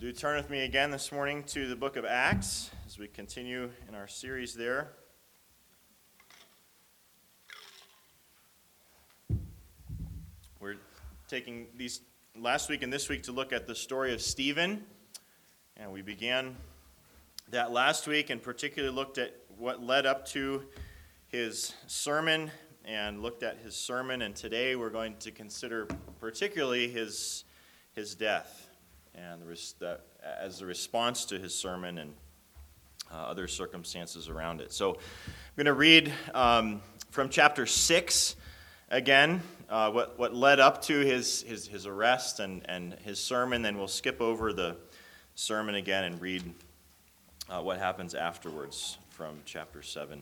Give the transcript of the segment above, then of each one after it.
Do turn with me again this morning to the book of Acts as we continue in our series there. We're taking these last week and this week to look at the story of Stephen. And we began that last week and particularly looked at what led up to his sermon and looked at his sermon. And today we're going to consider particularly his, his death and the, as a response to his sermon and uh, other circumstances around it. So I'm going to read um, from chapter 6 again, uh, what, what led up to his, his, his arrest and, and his sermon. Then we'll skip over the sermon again and read uh, what happens afterwards from chapter 7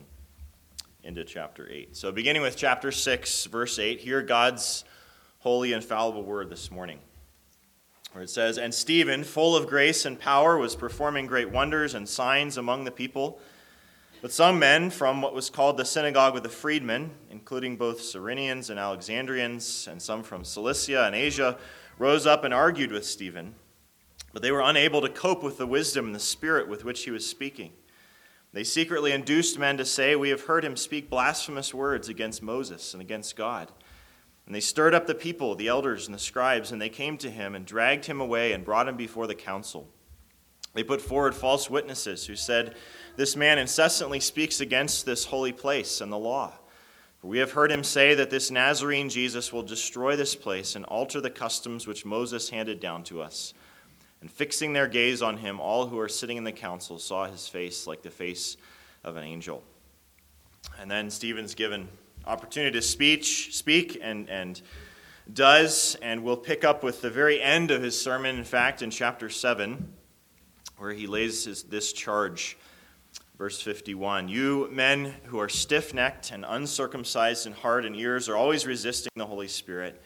into chapter 8. So beginning with chapter 6, verse 8, hear God's holy, infallible word this morning where it says, And Stephen, full of grace and power, was performing great wonders and signs among the people. But some men from what was called the synagogue of the freedmen, including both Cyrenians and Alexandrians, and some from Cilicia and Asia, rose up and argued with Stephen. But they were unable to cope with the wisdom and the spirit with which he was speaking. They secretly induced men to say, We have heard him speak blasphemous words against Moses and against God. And they stirred up the people, the elders and the scribes, and they came to him and dragged him away and brought him before the council. They put forward false witnesses who said, This man incessantly speaks against this holy place and the law. For we have heard him say that this Nazarene Jesus will destroy this place and alter the customs which Moses handed down to us. And fixing their gaze on him, all who were sitting in the council saw his face like the face of an angel. And then Stephen's given opportunity to speech, speak and, and does, and we'll pick up with the very end of his sermon, in fact, in chapter 7, where he lays his, this charge. Verse 51 You men who are stiff necked and uncircumcised in heart and ears are always resisting the Holy Spirit.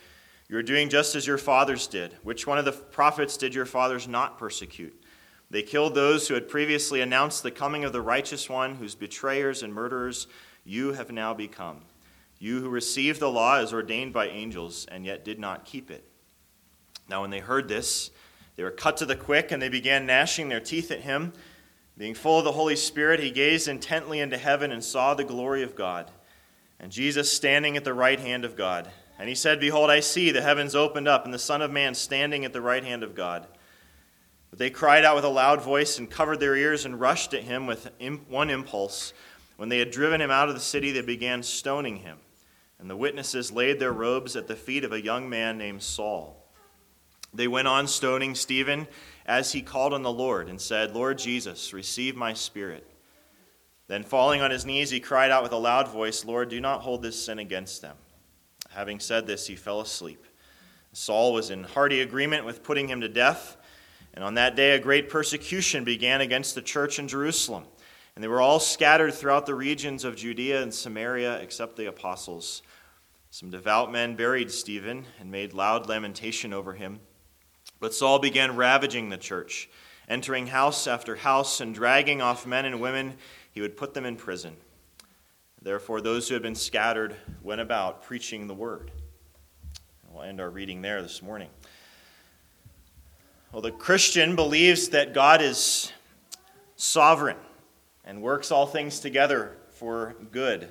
You are doing just as your fathers did. Which one of the prophets did your fathers not persecute? They killed those who had previously announced the coming of the righteous one, whose betrayers and murderers you have now become. You who received the law as ordained by angels, and yet did not keep it. Now, when they heard this, they were cut to the quick, and they began gnashing their teeth at him. Being full of the Holy Spirit, he gazed intently into heaven and saw the glory of God, and Jesus standing at the right hand of God. And he said, Behold, I see the heavens opened up, and the Son of Man standing at the right hand of God. But they cried out with a loud voice and covered their ears and rushed at him with one impulse. When they had driven him out of the city, they began stoning him. And the witnesses laid their robes at the feet of a young man named Saul. They went on stoning Stephen as he called on the Lord and said, Lord Jesus, receive my spirit. Then, falling on his knees, he cried out with a loud voice, Lord, do not hold this sin against them. Having said this, he fell asleep. Saul was in hearty agreement with putting him to death. And on that day, a great persecution began against the church in Jerusalem. And they were all scattered throughout the regions of Judea and Samaria, except the apostles. Some devout men buried Stephen and made loud lamentation over him. But Saul began ravaging the church, entering house after house and dragging off men and women. He would put them in prison. Therefore, those who had been scattered went about preaching the word. We'll end our reading there this morning. Well, the Christian believes that God is sovereign and works all things together for good.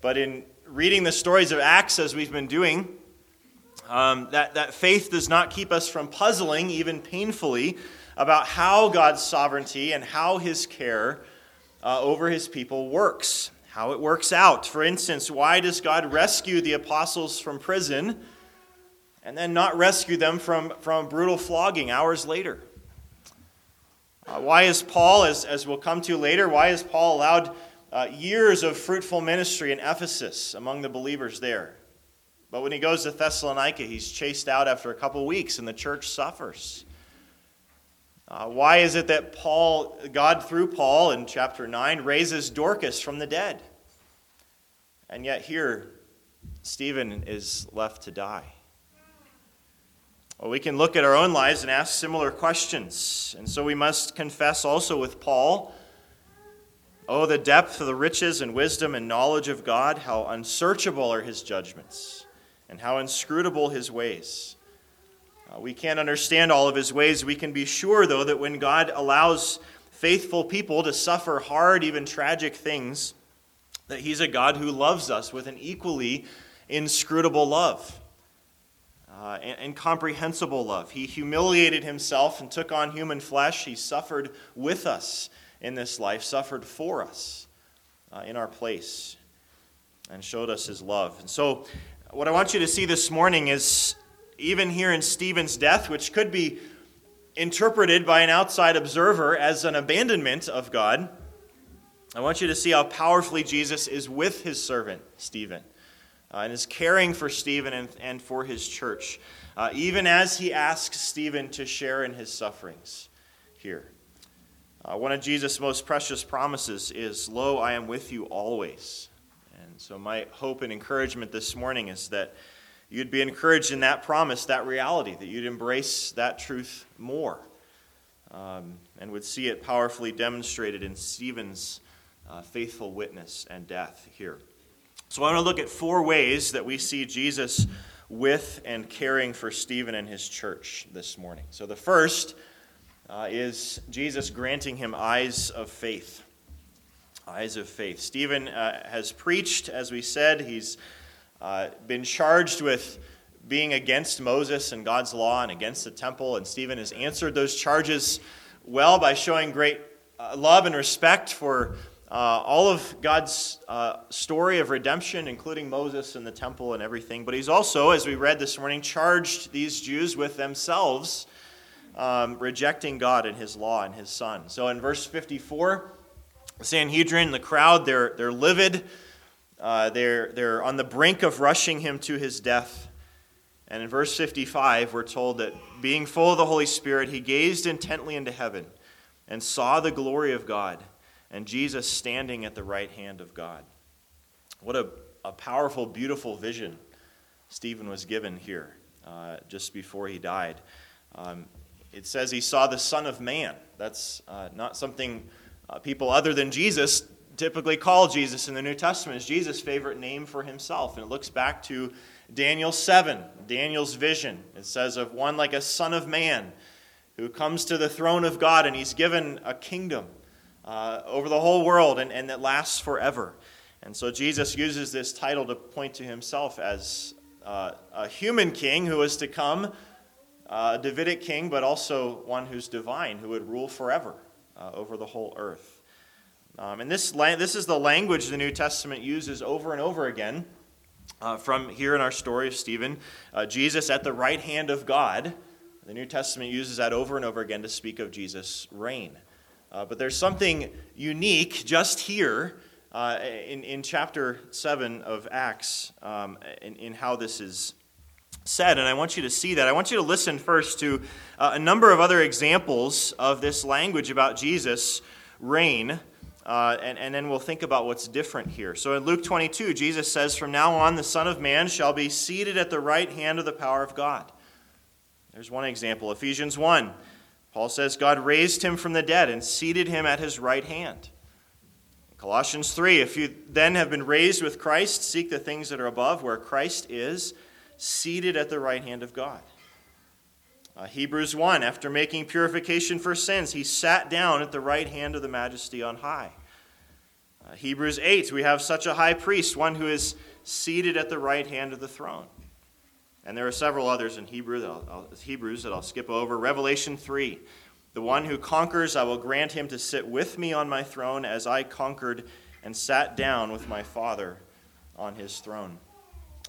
But in reading the stories of Acts as we've been doing, um, that, that faith does not keep us from puzzling, even painfully, about how God's sovereignty and how his care uh, over his people works, how it works out. For instance, why does God rescue the apostles from prison and then not rescue them from, from brutal flogging hours later? Uh, why is Paul, as, as we'll come to later, why is Paul allowed uh, years of fruitful ministry in Ephesus among the believers there. But when he goes to Thessalonica, he's chased out after a couple weeks and the church suffers. Uh, why is it that Paul, God through Paul in chapter 9, raises Dorcas from the dead? And yet here, Stephen is left to die. Well, we can look at our own lives and ask similar questions. And so we must confess also with Paul Oh, the depth of the riches and wisdom and knowledge of God, how unsearchable are his judgments, and how inscrutable his ways. Uh, we can't understand all of his ways. We can be sure, though, that when God allows faithful people to suffer hard, even tragic things, that he's a God who loves us with an equally inscrutable love. Uh, and, incomprehensible love. He humiliated himself and took on human flesh. He suffered with us in this life, suffered for us uh, in our place, and showed us his love. And so, what I want you to see this morning is even here in Stephen's death, which could be interpreted by an outside observer as an abandonment of God, I want you to see how powerfully Jesus is with his servant, Stephen uh, and is caring for Stephen and, and for his church, uh, even as he asks Stephen to share in his sufferings here. Uh, one of Jesus' most precious promises is, Lo, I am with you always. And so, my hope and encouragement this morning is that you'd be encouraged in that promise, that reality, that you'd embrace that truth more um, and would see it powerfully demonstrated in Stephen's uh, faithful witness and death here. So I want to look at four ways that we see Jesus with and caring for Stephen and his church this morning. So the first uh, is Jesus granting him eyes of faith. Eyes of faith. Stephen uh, has preached, as we said. He's uh, been charged with being against Moses and God's law and against the temple, and Stephen has answered those charges well by showing great uh, love and respect for uh, all of God's uh, story of redemption, including Moses and the temple and everything. But he's also, as we read this morning, charged these Jews with themselves um, rejecting God and his law and his son. So in verse 54, the Sanhedrin, the crowd, they're, they're livid. Uh, they're, they're on the brink of rushing him to his death. And in verse 55, we're told that being full of the Holy Spirit, he gazed intently into heaven and saw the glory of God and Jesus standing at the right hand of God. What a, a powerful, beautiful vision Stephen was given here uh, just before he died. Um, it says he saw the Son of Man. That's uh, not something uh, people other than Jesus typically call Jesus in the New Testament. It's Jesus' favorite name for himself. And it looks back to Daniel 7, Daniel's vision. It says of one like a Son of Man who comes to the throne of God and he's given a kingdom uh, over the whole world and, and that lasts forever. And so Jesus uses this title to point to himself as uh, a human king who is to come, uh, a Davidic king, but also one who's divine, who would rule forever uh, over the whole earth. Um, and this, la- this is the language the New Testament uses over and over again. Uh, from here in our story of Stephen, uh, Jesus at the right hand of God. The New Testament uses that over and over again to speak of Jesus' reign. Uh, but there's something unique just here uh, in, in chapter 7 of Acts um, in, in how this is said, and I want you to see that. I want you to listen first to uh, a number of other examples of this language about Jesus' reign, uh, and, and then we'll think about what's different here. So in Luke 22, Jesus says, From now on, the Son of Man shall be seated at the right hand of the power of God. There's one example. Ephesians 1. Paul says God raised him from the dead and seated him at his right hand. Colossians 3 If you then have been raised with Christ, seek the things that are above, where Christ is, seated at the right hand of God. Uh, Hebrews 1 After making purification for sins, he sat down at the right hand of the majesty on high. Uh, Hebrews 8 We have such a high priest, one who is seated at the right hand of the throne. And there are several others in Hebrew that I'll, Hebrews that I'll skip over. Revelation 3 The one who conquers, I will grant him to sit with me on my throne as I conquered and sat down with my Father on his throne.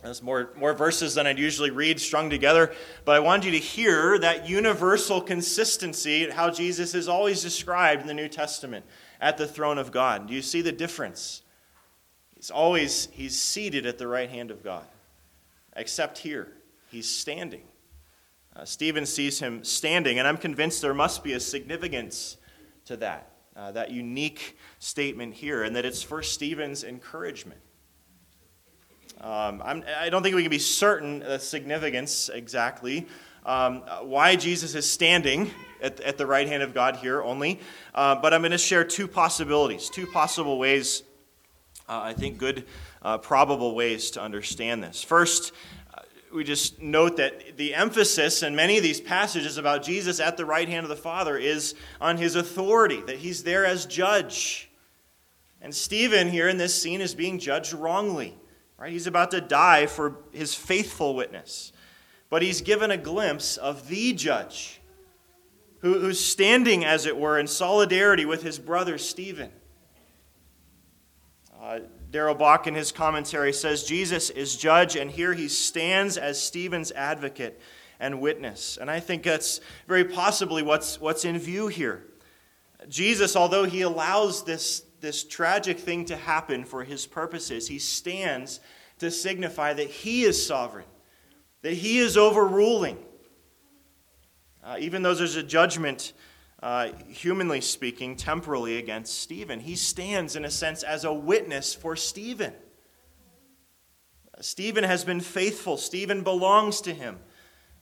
There's more, more verses than I'd usually read strung together, but I wanted you to hear that universal consistency, how Jesus is always described in the New Testament at the throne of God. Do you see the difference? He's always he's seated at the right hand of God, except here. He's standing. Uh, Stephen sees him standing, and I'm convinced there must be a significance to that, uh, that unique statement here, and that it's for Stephen's encouragement. Um, I do not think we can be certain the significance exactly um, why Jesus is standing at, at, the right hand of God here only, uh, but I'm going to share two possibilities, two possible ways, uh, I think good, uh, probable ways to understand this. First, we just note that the emphasis in many of these passages about Jesus at the right hand of the Father is on his authority, that he's there as judge. And Stephen here in this scene is being judged wrongly. Right? He's about to die for his faithful witness. But he's given a glimpse of the judge who, who's standing, as it were, in solidarity with his brother Stephen. Uh, Darrell Bock in his commentary says Jesus is judge, and here he stands as Stephen's advocate and witness. And I think that's very possibly what's, what's in view here. Jesus, although he allows this this tragic thing to happen for his purposes. He stands to signify that he is sovereign, that he is overruling. Uh, even though there's a judgment, uh, humanly speaking, temporally against Stephen, he stands, in a sense, as a witness for Stephen. Stephen has been faithful, Stephen belongs to him,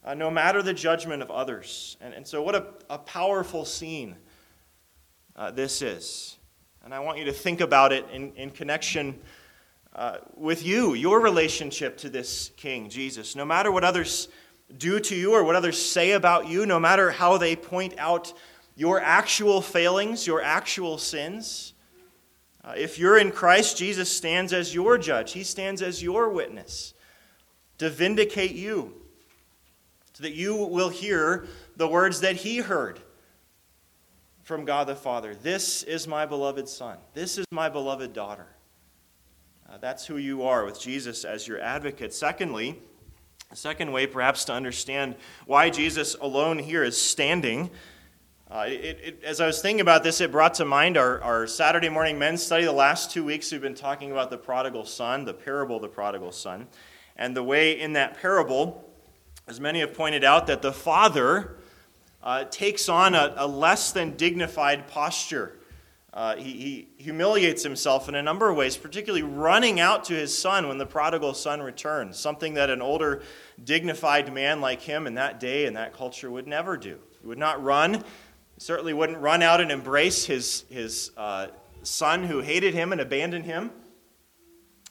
uh, no matter the judgment of others. And, and so, what a, a powerful scene uh, this is. And I want you to think about it in, in connection uh, with you, your relationship to this King, Jesus. No matter what others do to you or what others say about you, no matter how they point out your actual failings, your actual sins, uh, if you're in Christ, Jesus stands as your judge, He stands as your witness to vindicate you, so that you will hear the words that He heard from God the Father. This is my beloved Son. This is my beloved daughter. Uh, that's who you are with Jesus as your advocate. Secondly, a second way perhaps to understand why Jesus alone here is standing. Uh, it, it, as I was thinking about this, it brought to mind our, our Saturday morning men's study. The last two weeks, we've been talking about the prodigal son, the parable of the prodigal son. And the way in that parable, as many have pointed out, that the father uh, takes on a, a, less than dignified posture. Uh, he, he, humiliates himself in a number of ways, particularly running out to his son when the prodigal son returns, something that an older, dignified man like him in that day and that culture would never do. He would not run, certainly wouldn't run out and embrace his, his uh, son who hated him and abandoned him.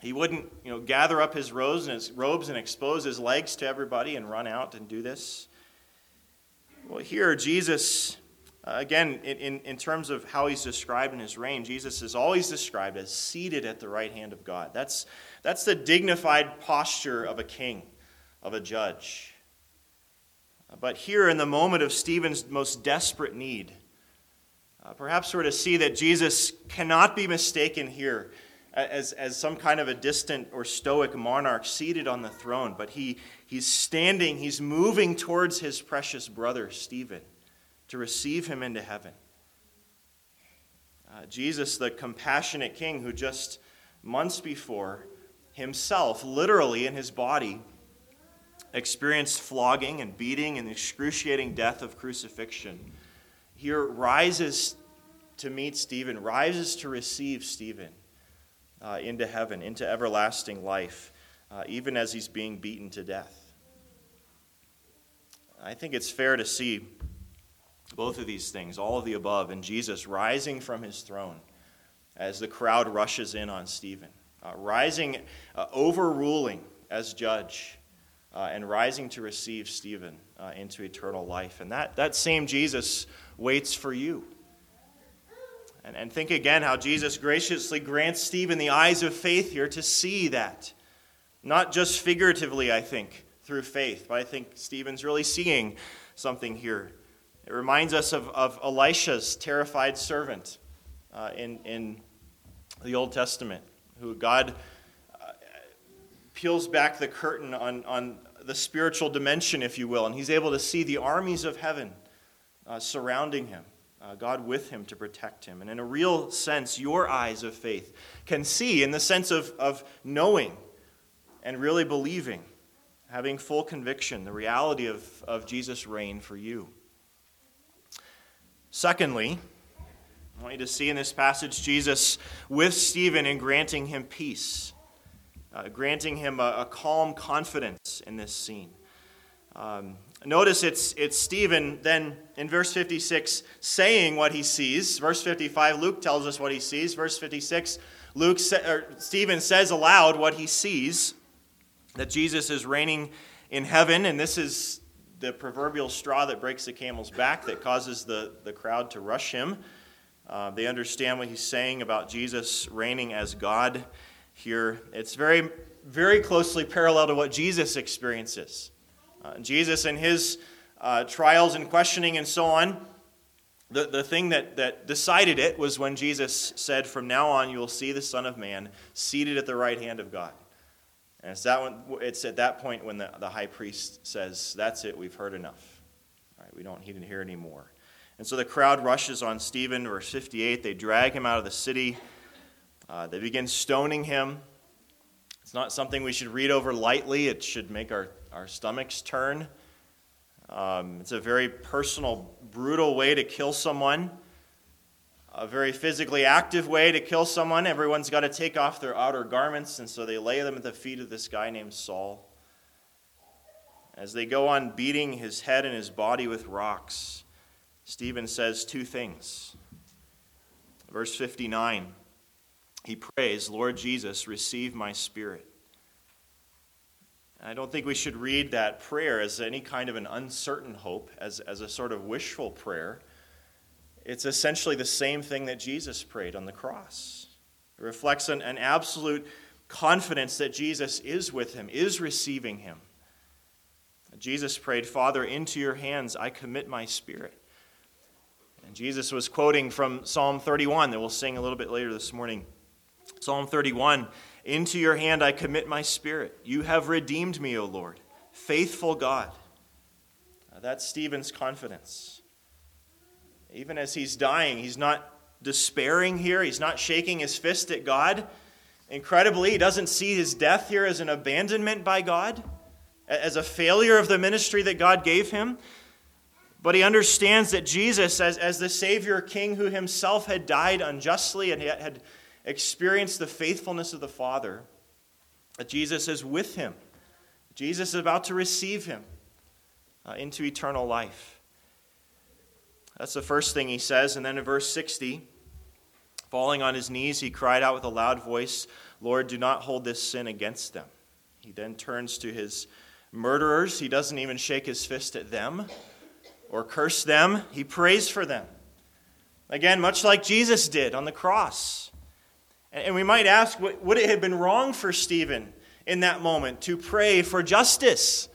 He wouldn't you know, gather up his robes and, his robes and expose his legs to everybody and run out and do this. Well, here, Jesus, uh, again, in, in terms of how he's described in his reign, Jesus is always described as seated at the right hand of God. That's, that's the dignified posture of a king, of a judge. But here, in the moment of Stephen's most desperate need, uh, perhaps we're to see that Jesus cannot be mistaken here as, as some kind of a distant or stoic monarch seated on the throne, but he, he's standing, he's moving towards his precious brother, Stephen, to receive him into heaven. Uh, Jesus, the compassionate king who just months before himself, literally in his body, experienced flogging and beating and the excruciating death of crucifixion, here rises to meet Stephen, rises to receive Stephen uh, into heaven, into everlasting life, uh, even as he's being beaten to death. I think it's fair to see both of these things, all of the above, and Jesus rising from his throne as the crowd rushes in on Stephen, uh, rising, uh, overruling as judge, uh, and rising to receive Stephen uh, into eternal life. And that, that same Jesus waits for you. And, and think again how Jesus graciously grants Stephen the eyes of faith here to see that. Not just figuratively, I think, through faith, but I think Stephen's really seeing something here. It reminds us of, of Elisha's terrified servant uh, in, in the Old Testament, who God peels back the curtain on, on the spiritual dimension, if you will, and he's able to see the armies of heaven uh, surrounding him uh, God with him to protect him. And in a real sense, your eyes of faith can see, in the sense of, of knowing and really believing, having full conviction, the reality of, of Jesus' reign for you. Secondly, I want you to see in this passage Jesus with Stephen and granting him peace, uh, granting him a, a, calm confidence in this scene. Um, Notice it's, it's Stephen then in verse 56 saying what he sees. Verse 55, Luke tells us what he sees. Verse 56, Luke or Stephen says aloud what he sees that Jesus is reigning in heaven, and this is the proverbial straw that breaks the camel's back that causes the, the crowd to rush him. Uh, they understand what he's saying about Jesus reigning as God here. It's very, very closely parallel to what Jesus experiences. Uh, Jesus and his uh, trials and questioning and so on, the, the thing that, that decided it was when Jesus said, From now on you will see the Son of Man seated at the right hand of God. And it's, that one, it's at that point when the, the high priest says, That's it, we've heard enough. All right, we don't need to hear anymore. And so the crowd rushes on Stephen, verse 58. They drag him out of the city. Uh, they begin stoning him. It's not something we should read over lightly, it should make our, our stomachs turn. Um, it's a very personal, brutal way to kill someone, a very physically active way to kill someone. Everyone's got to take off their outer garments, and so they lay them at the feet of this guy named Saul. As they go on beating his head and his body with rocks, Stephen says two things. Verse 59, he prays, Lord Jesus, receive my spirit. I don't think we should read that prayer as any kind of an uncertain hope, as, as a sort of wishful prayer. It's essentially the same thing that Jesus prayed on the cross. It reflects an, an absolute confidence that Jesus is with him, is receiving him. Jesus prayed, Father, into your hands I commit my spirit. And Jesus was quoting from Psalm 31 that we'll sing a little bit later this morning. Psalm 31 Into your hand I commit my spirit. You have redeemed me, O Lord. Faithful God. Now, that's Stephen's confidence. Even as he's dying, he's not despairing here, he's not shaking his fist at God. Incredibly, he doesn't see his death here as an abandonment by God, as a failure of the ministry that God gave him. But he understands that Jesus, as, as the Savior King who himself had died unjustly and yet had experienced the faithfulness of the Father, that Jesus is with him. Jesus is about to receive him uh, into eternal life. That's the first thing he says. And then in verse 60, falling on his knees, he cried out with a loud voice, Lord, do not hold this sin against them. He then turns to his murderers. He doesn't even shake his fist at them or curse them, he prays for them. Again, much like Jesus did on the cross. And we might ask, would it have been wrong for Stephen in that moment to pray for justice?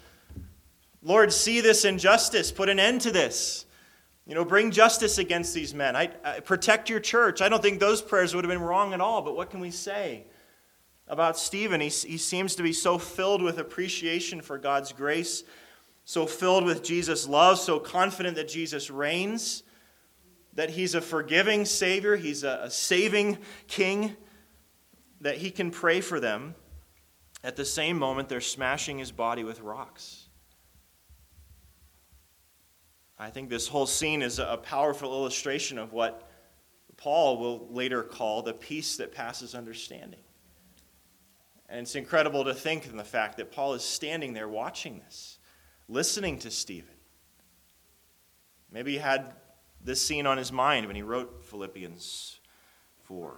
Lord, see this injustice, put an end to this. You know, bring justice against these men. I, I, protect your church. I don't think those prayers would have been wrong at all, but what can we say about Stephen? He, he seems to be so filled with appreciation for God's grace so filled with Jesus' love, so confident that Jesus reigns, that he's a forgiving Savior, he's a, a saving King, that he can pray for them. At the same moment, they're smashing his body with rocks. I think this whole scene is a powerful illustration of what Paul will later call the peace that passes understanding. And it's incredible to think in the fact that Paul is standing there watching this listening to Stephen. Maybe he had this scene on his mind when he wrote Philippians 4.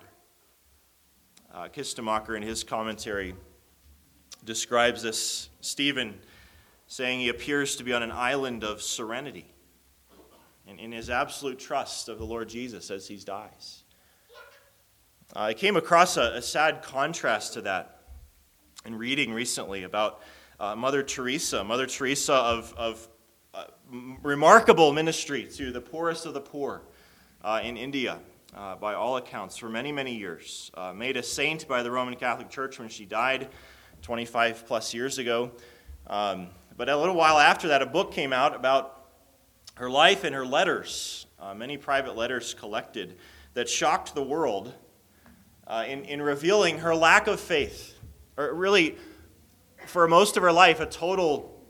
Uh, Kistemaker, in his commentary, describes this Stephen saying he appears to be on an island of serenity and in his absolute trust of the Lord Jesus as he dies. Uh, I came across a, a sad contrast to that in reading recently about uh, Mother Teresa, Mother Teresa of, of uh, remarkable ministry to the poorest of the poor uh, in India, uh, by all accounts, for many, many years. Uh, made a saint by the Roman Catholic Church when she died 25 plus years ago. Um, but a little while after that, a book came out about her life and her letters, uh, many private letters collected, that shocked the world in, in revealing her lack of faith, or really for most of her life, a total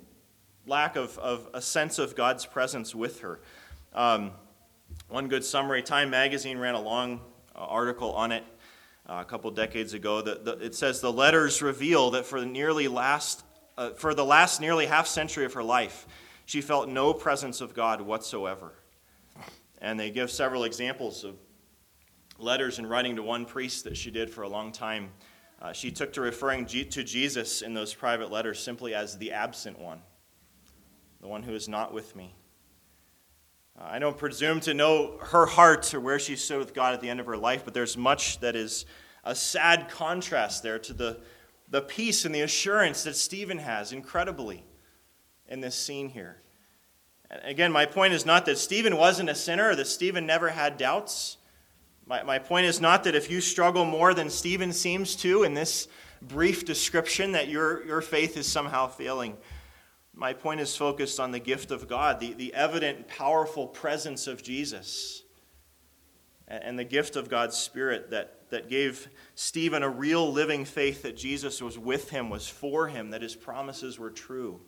lack of, of a sense of God's presence with her. Um, one good summary Time magazine ran a long uh, article on it uh, a couple decades ago. That it says the letters reveal that for the nearly last uh, for the last nearly half century of her life, she felt no presence of God whatsoever. And they give several examples of letters and writing to one priest that she did for a long time uh, she took to referring G- to Jesus in those private letters simply as the absent one, the one who is not with me. Uh, I don't presume to know her heart or where she stood with God at the end of her life, but there's much that is a sad contrast there to the, the peace and the assurance that Stephen has incredibly in this scene here. And again, my point is not that Stephen wasn't a sinner or that Stephen never had doubts. My, my point is not that if you struggle more than Stephen seems to in this brief description, that your, your faith is somehow failing. My point is focused on the gift of God, the, the evident, powerful presence of Jesus, and, the gift of God's Spirit that, that gave Stephen a real living faith that Jesus was with him, was for him, that his promises were true.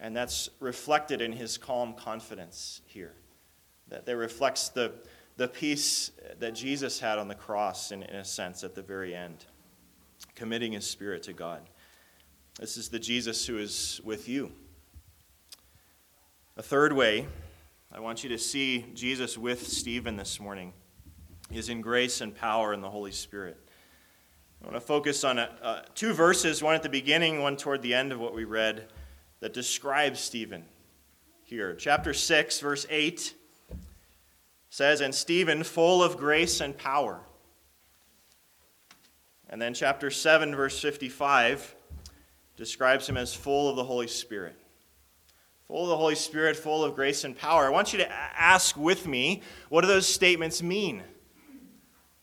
And that's reflected in his calm confidence here. That, that reflects the, the peace that Jesus had on the cross, in, in a sense, at the very end, committing his spirit to God. This is the Jesus who is with you. A third way I want you to see Jesus with Stephen this morning is in grace and power in the Holy Spirit. I want to focus on a, uh, two verses, one at the beginning, one toward the end of what we read that describes Stephen here. Chapter 6, verse 8 says, And Stephen, full of grace and power. And then chapter 7, verse 55 describes him as full of the Holy Spirit. Full of the Holy Spirit, full of grace and power. I want you to ask with me what do those statements mean?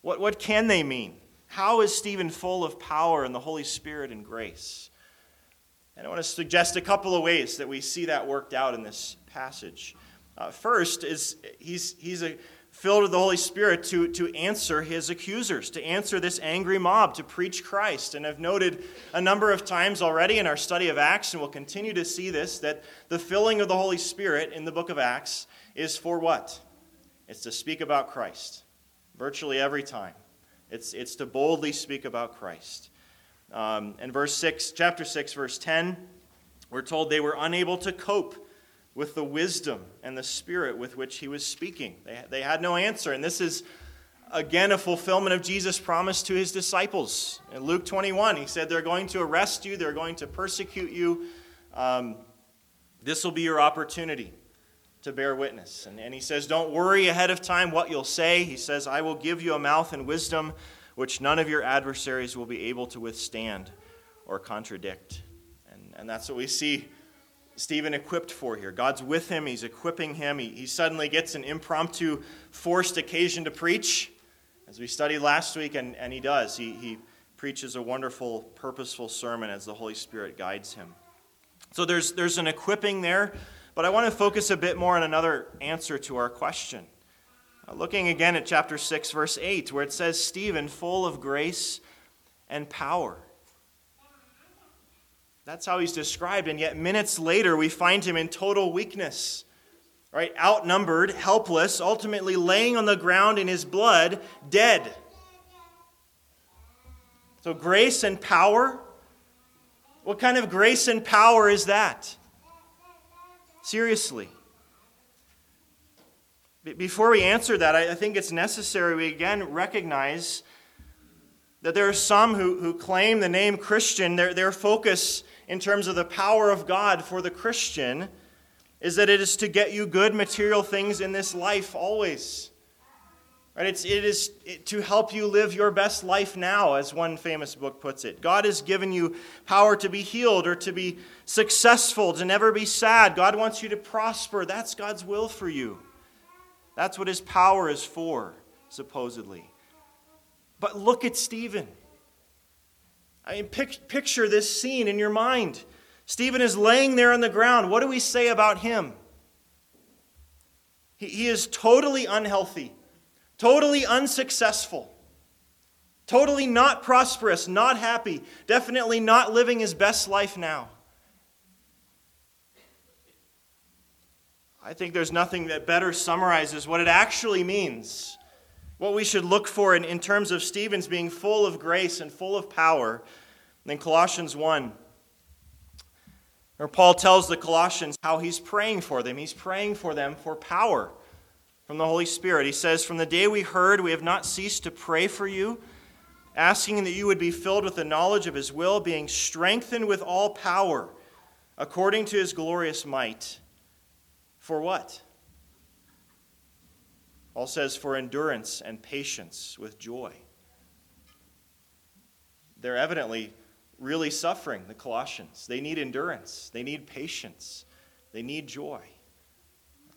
What, what can they mean? How is Stephen full of power and the Holy Spirit and grace? And I want to suggest a couple of ways that we see that worked out in this passage. Uh, first is he's, he's a, filled with the Holy Spirit to, to answer his accusers, to answer this angry mob, to preach Christ. And I've noted a number of times already in our study of Acts, and we'll continue to see this, that the filling of the Holy Spirit in the book of Acts is for what? It's to speak about Christ, virtually every time. It's, it's to boldly speak about Christ. Um, in verse 6, chapter 6, verse 10, we're told they were unable to cope with the wisdom and the spirit with which he was speaking. They, they had no answer. And this is, again, a fulfillment of Jesus' promise to his disciples. In Luke 21, he said, They're going to arrest you, they're going to persecute you. Um, this will be your opportunity to bear witness. And, and he says, Don't worry ahead of time what you'll say. He says, I will give you a mouth and wisdom which none of your adversaries will be able to withstand or contradict. And, and that's what we see Stephen equipped for here. God's with him, he's equipping him. He, he suddenly gets an impromptu, forced occasion to preach, as we studied last week, and, and he does. He, he preaches a wonderful, purposeful sermon as the Holy Spirit guides him. So there's, there's an equipping there, but I want to focus a bit more on another answer to our question. Uh, looking again at chapter 6, verse 8, where it says, Stephen, full of grace and power. That's how he's described, and yet minutes later we find him in total weakness. Right? Outnumbered, helpless, ultimately laying on the ground in his blood, dead. So, grace and power. What kind of grace and power is that? Seriously. Before we answer that, I think it's necessary we again recognize that there are some who, who claim the name Christian, their, their focus in terms of the power of God for the Christian is that it is to get you good material things in this life always. Right? It's, it is to help you live your best life now, as one famous book puts it. God has given you power to be healed or to be successful, to never be sad. God wants you to prosper. That's God's will for you. That's what his power is for, supposedly. But look at Stephen. I mean, pic- picture this scene in your mind. Stephen is laying there on the ground. What do we say about him? He, he is totally unhealthy, totally unsuccessful, totally not prosperous, not happy, definitely not living his best life now. I think there's nothing that better summarizes what it actually means. What we should look for in, in terms of Stephen's being full of grace and full of power than Colossians 1. Where Paul tells the Colossians how he's praying for them. He's praying for them for power from the Holy Spirit. He says, From the day we heard, we have not ceased to pray for you asking that you would be filled with the knowledge of his will, being strengthened with all power according to his glorious might. For what? Paul says, for endurance and patience with joy. They're evidently really suffering, the Colossians. They need endurance, they need patience, they need joy.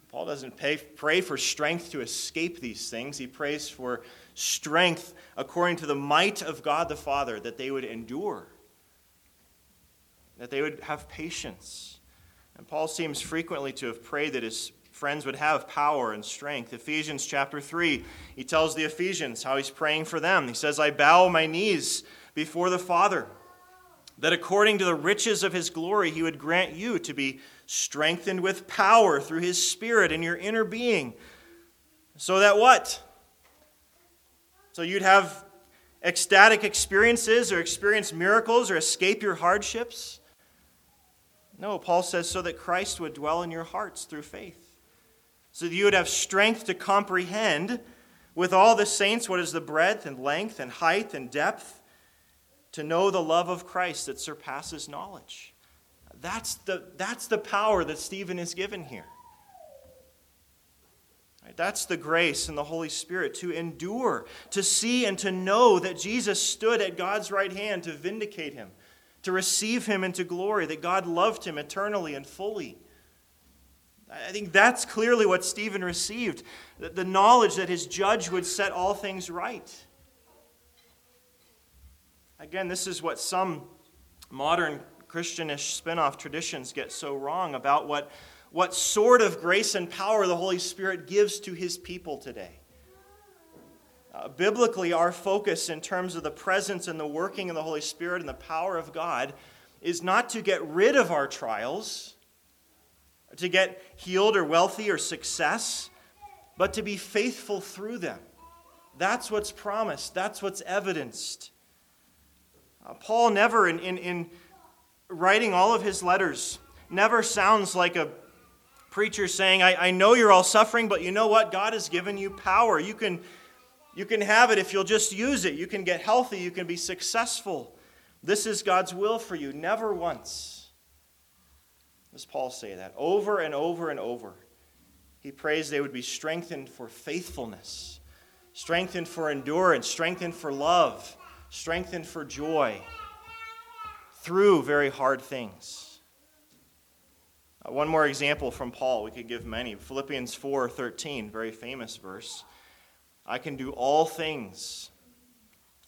Paul doesn't pay, pray for strength to escape these things. He prays for strength according to the might of God the Father that they would endure, that they would have patience. And Paul seems frequently to have prayed that his friends would have power and strength. Ephesians chapter 3, he tells the Ephesians how he's praying for them. He says, I bow my knees before the Father, that according to the riches of his glory, he would grant you to be strengthened with power through his Spirit in your inner being. So that what? So you'd have ecstatic experiences or experience miracles or escape your hardships? No, Paul says so that Christ would dwell in your hearts through faith. So that you would have strength to comprehend with all the saints what is the breadth and length and height and depth to know the love of Christ that surpasses knowledge. That's the, that's the power that Stephen is given here. That's the grace and the Holy Spirit to endure, to see and to know that Jesus stood at God's right hand to vindicate him, to receive him into glory, that God loved him eternally and fully. I think that's clearly what Stephen received the knowledge that his judge would set all things right. Again, this is what some modern Christianish spin off traditions get so wrong about what, what sort of grace and power the Holy Spirit gives to his people today. Uh, biblically, our focus in terms of the presence and the working of the Holy Spirit and the power of God is not to get rid of our trials, to get healed or wealthy or success, but to be faithful through them. That's what's promised, that's what's evidenced. Uh, Paul never, in, in, in writing all of his letters, never sounds like a preacher saying, I, I know you're all suffering, but you know what? God has given you power. You can, you can have it if you'll just use it. You can get healthy. You can be successful. This is God's will for you. Never once does Paul say that. Over and over and over. He prays they would be strengthened for faithfulness, strengthened for endurance, strengthened for love strengthened for joy through very hard things. Uh, one more example from Paul, we could give many. Philippians 4:13, very famous verse. I can do all things.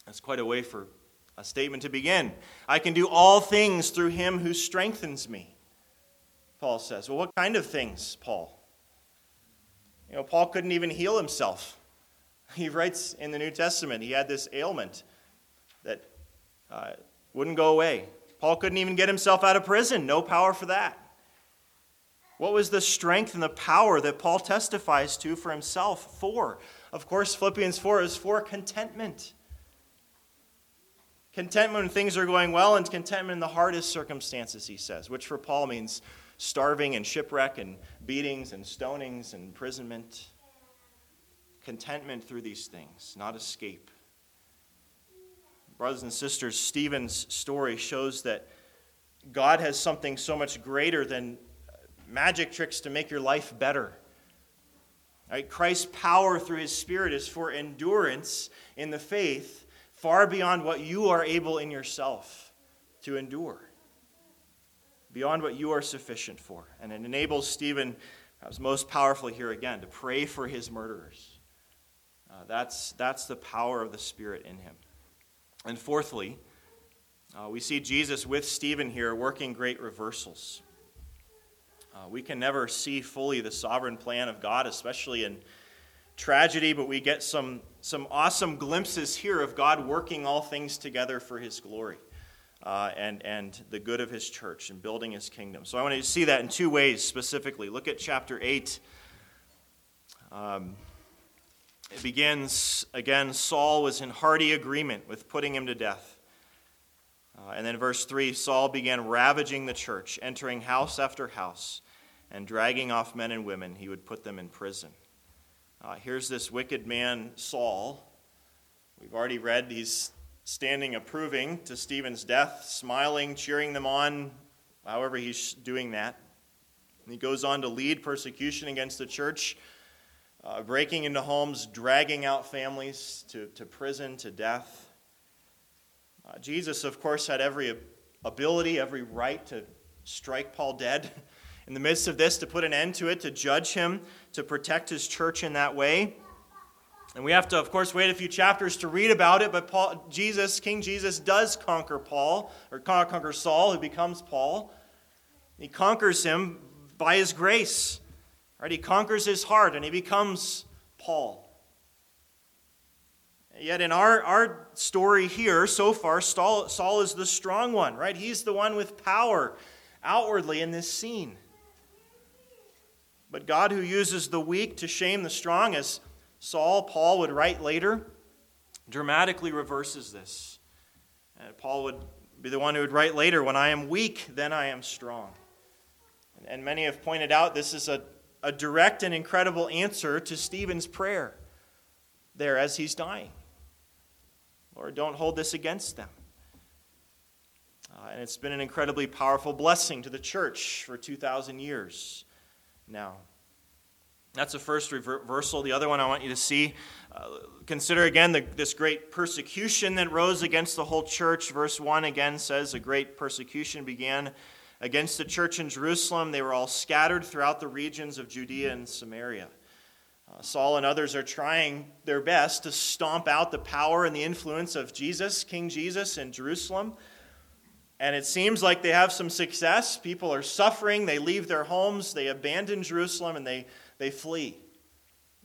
That's quite a way for a statement to begin. I can do all things through him who strengthens me. Paul says. Well, what kind of things, Paul? You know, Paul couldn't even heal himself. He writes in the New Testament, he had this ailment that uh, wouldn't go away. Paul couldn't even get himself out of prison, no power for that. What was the strength and the power that Paul testifies to for himself for? Of course, Philippians 4 is for contentment. Contentment when things are going well, and contentment in the hardest circumstances, he says, which for Paul means starving and shipwreck and beatings and stonings and imprisonment. Contentment through these things, not escape. Brothers and sisters, Stephen's story shows that God has something so much greater than magic tricks to make your life better. Right? Christ's power through his Spirit is for endurance in the faith far beyond what you are able in yourself to endure, beyond what you are sufficient for. And it enables Stephen, perhaps most powerfully here again, to pray for his murderers. Uh, that's, that's the power of the Spirit in him. And fourthly, uh, we see Jesus with Stephen here working great reversals. Uh, we can never see fully the sovereign plan of God, especially in tragedy, but we get some, some awesome glimpses here of God working all things together for his glory uh, and, and the good of his church and building his kingdom. So I want to see that in two ways specifically. Look at chapter 8. Um, it begins again Saul was in hearty agreement with putting him to death. Uh, and then verse 3 Saul began ravaging the church, entering house after house, and dragging off men and women. He would put them in prison. Uh, here's this wicked man, Saul. We've already read he's standing approving to Stephen's death, smiling, cheering them on, however he's doing that. And he goes on to lead persecution against the church, uh, breaking into homes, dragging out families to, to prison, to death. Uh, Jesus, of course, had every ability, every right to strike Paul dead. In the midst of this, to put an end to it, to judge him, to protect his church in that way. And we have to, of course, wait a few chapters to read about it, but Paul, Jesus, King Jesus, does conquer Paul, or conquer Saul, who becomes Paul. He conquers him by his grace. Right? He conquers his heart and he becomes Paul. Yet in our, our story here so far, Saul, Saul is the strong one, right? He's the one with power outwardly in this scene. But God, who uses the weak to shame the strong, as Saul, Paul would write later, dramatically reverses this. And Paul would be the one who would write later, When I am weak, then I am strong. And many have pointed out this is a, a direct and incredible answer to Stephen's prayer there as he's dying. Lord, don't hold this against them. Uh, and it's been an incredibly powerful blessing to the church for 2,000 years now. That's the first reversal. The other one I want you to see uh, consider again the, this great persecution that rose against the whole church. Verse 1 again says, A great persecution began against the church in Jerusalem. They were all scattered throughout the regions of Judea and Samaria. Uh, Saul and others are trying their best to stomp out the power and the influence of Jesus, King Jesus, in Jerusalem. And it seems like they have some success. People are suffering. They leave their homes. They abandon Jerusalem and they, they flee.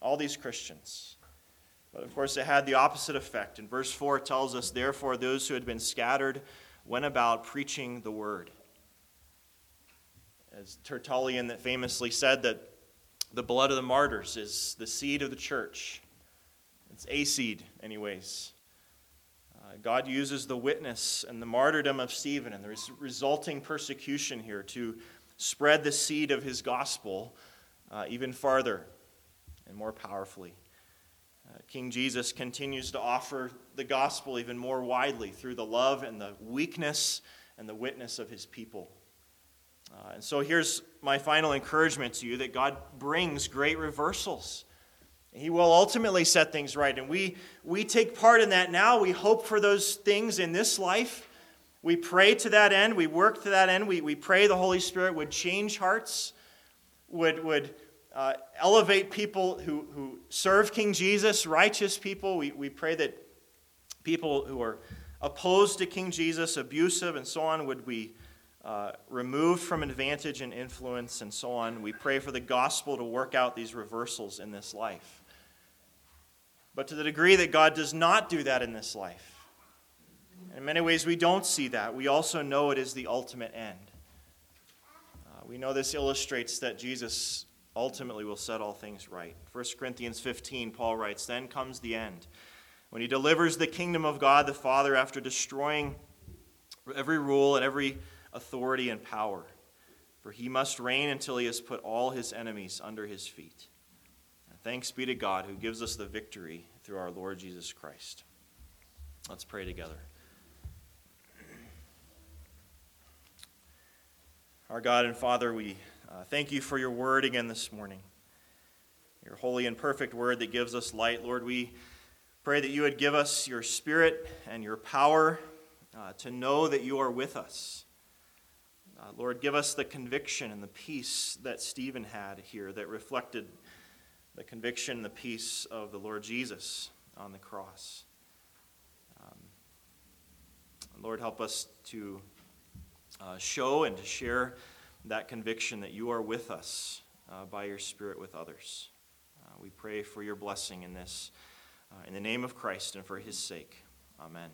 All these Christians. But of course, it had the opposite effect. And verse 4, tells us, Therefore, those who had been scattered went about preaching the word. As Tertullian that famously said that the blood of the martyrs is the seed of the church. It's a seed, anyways. Uh, God uses the witness and the martyrdom of Stephen and the res- resulting persecution here to spread the seed of his gospel uh, even farther and more powerfully. Uh, King Jesus continues to offer the gospel even more widely through the love and the weakness and the witness of his people. Uh, and so here's my final encouragement to you that God brings great reversals. He will ultimately set things right. And we, we take part in that now. We hope for those things in this life. We pray to that end. We work to that end. We, we pray the Holy Spirit would change hearts, would, would uh, elevate people who, who serve King Jesus, righteous people. We, we pray that people who are opposed to King Jesus, abusive, and so on, would be uh, removed from advantage and influence and so on. We pray for the gospel to work out these reversals in this life. But to the degree that God does not do that in this life, in many ways we don't see that. We also know it is the ultimate end. We know this illustrates that Jesus ultimately will set all things right. 1 Corinthians 15, Paul writes, Then comes the end, when he delivers the kingdom of God the Father after destroying every rule and every authority and power, for he must reign until he has put all his enemies under his feet. Thanks be to God who gives us the victory through our Lord Jesus Christ. Let's pray together. Our God and Father, we uh, thank you for your word again this morning. Your holy and perfect word that gives us light. Lord, we pray that you would give us your spirit and your power uh, to know that you are with us. Uh, Lord, give us the conviction and the peace that Stephen had here that reflected the conviction and the peace of the Lord Jesus on the cross. Um, Lord, help us to uh, show and to share that conviction that you are with us uh, by your Spirit with others. Uh, we pray for your blessing in this. Uh, in the name of Christ and for his sake. Amen.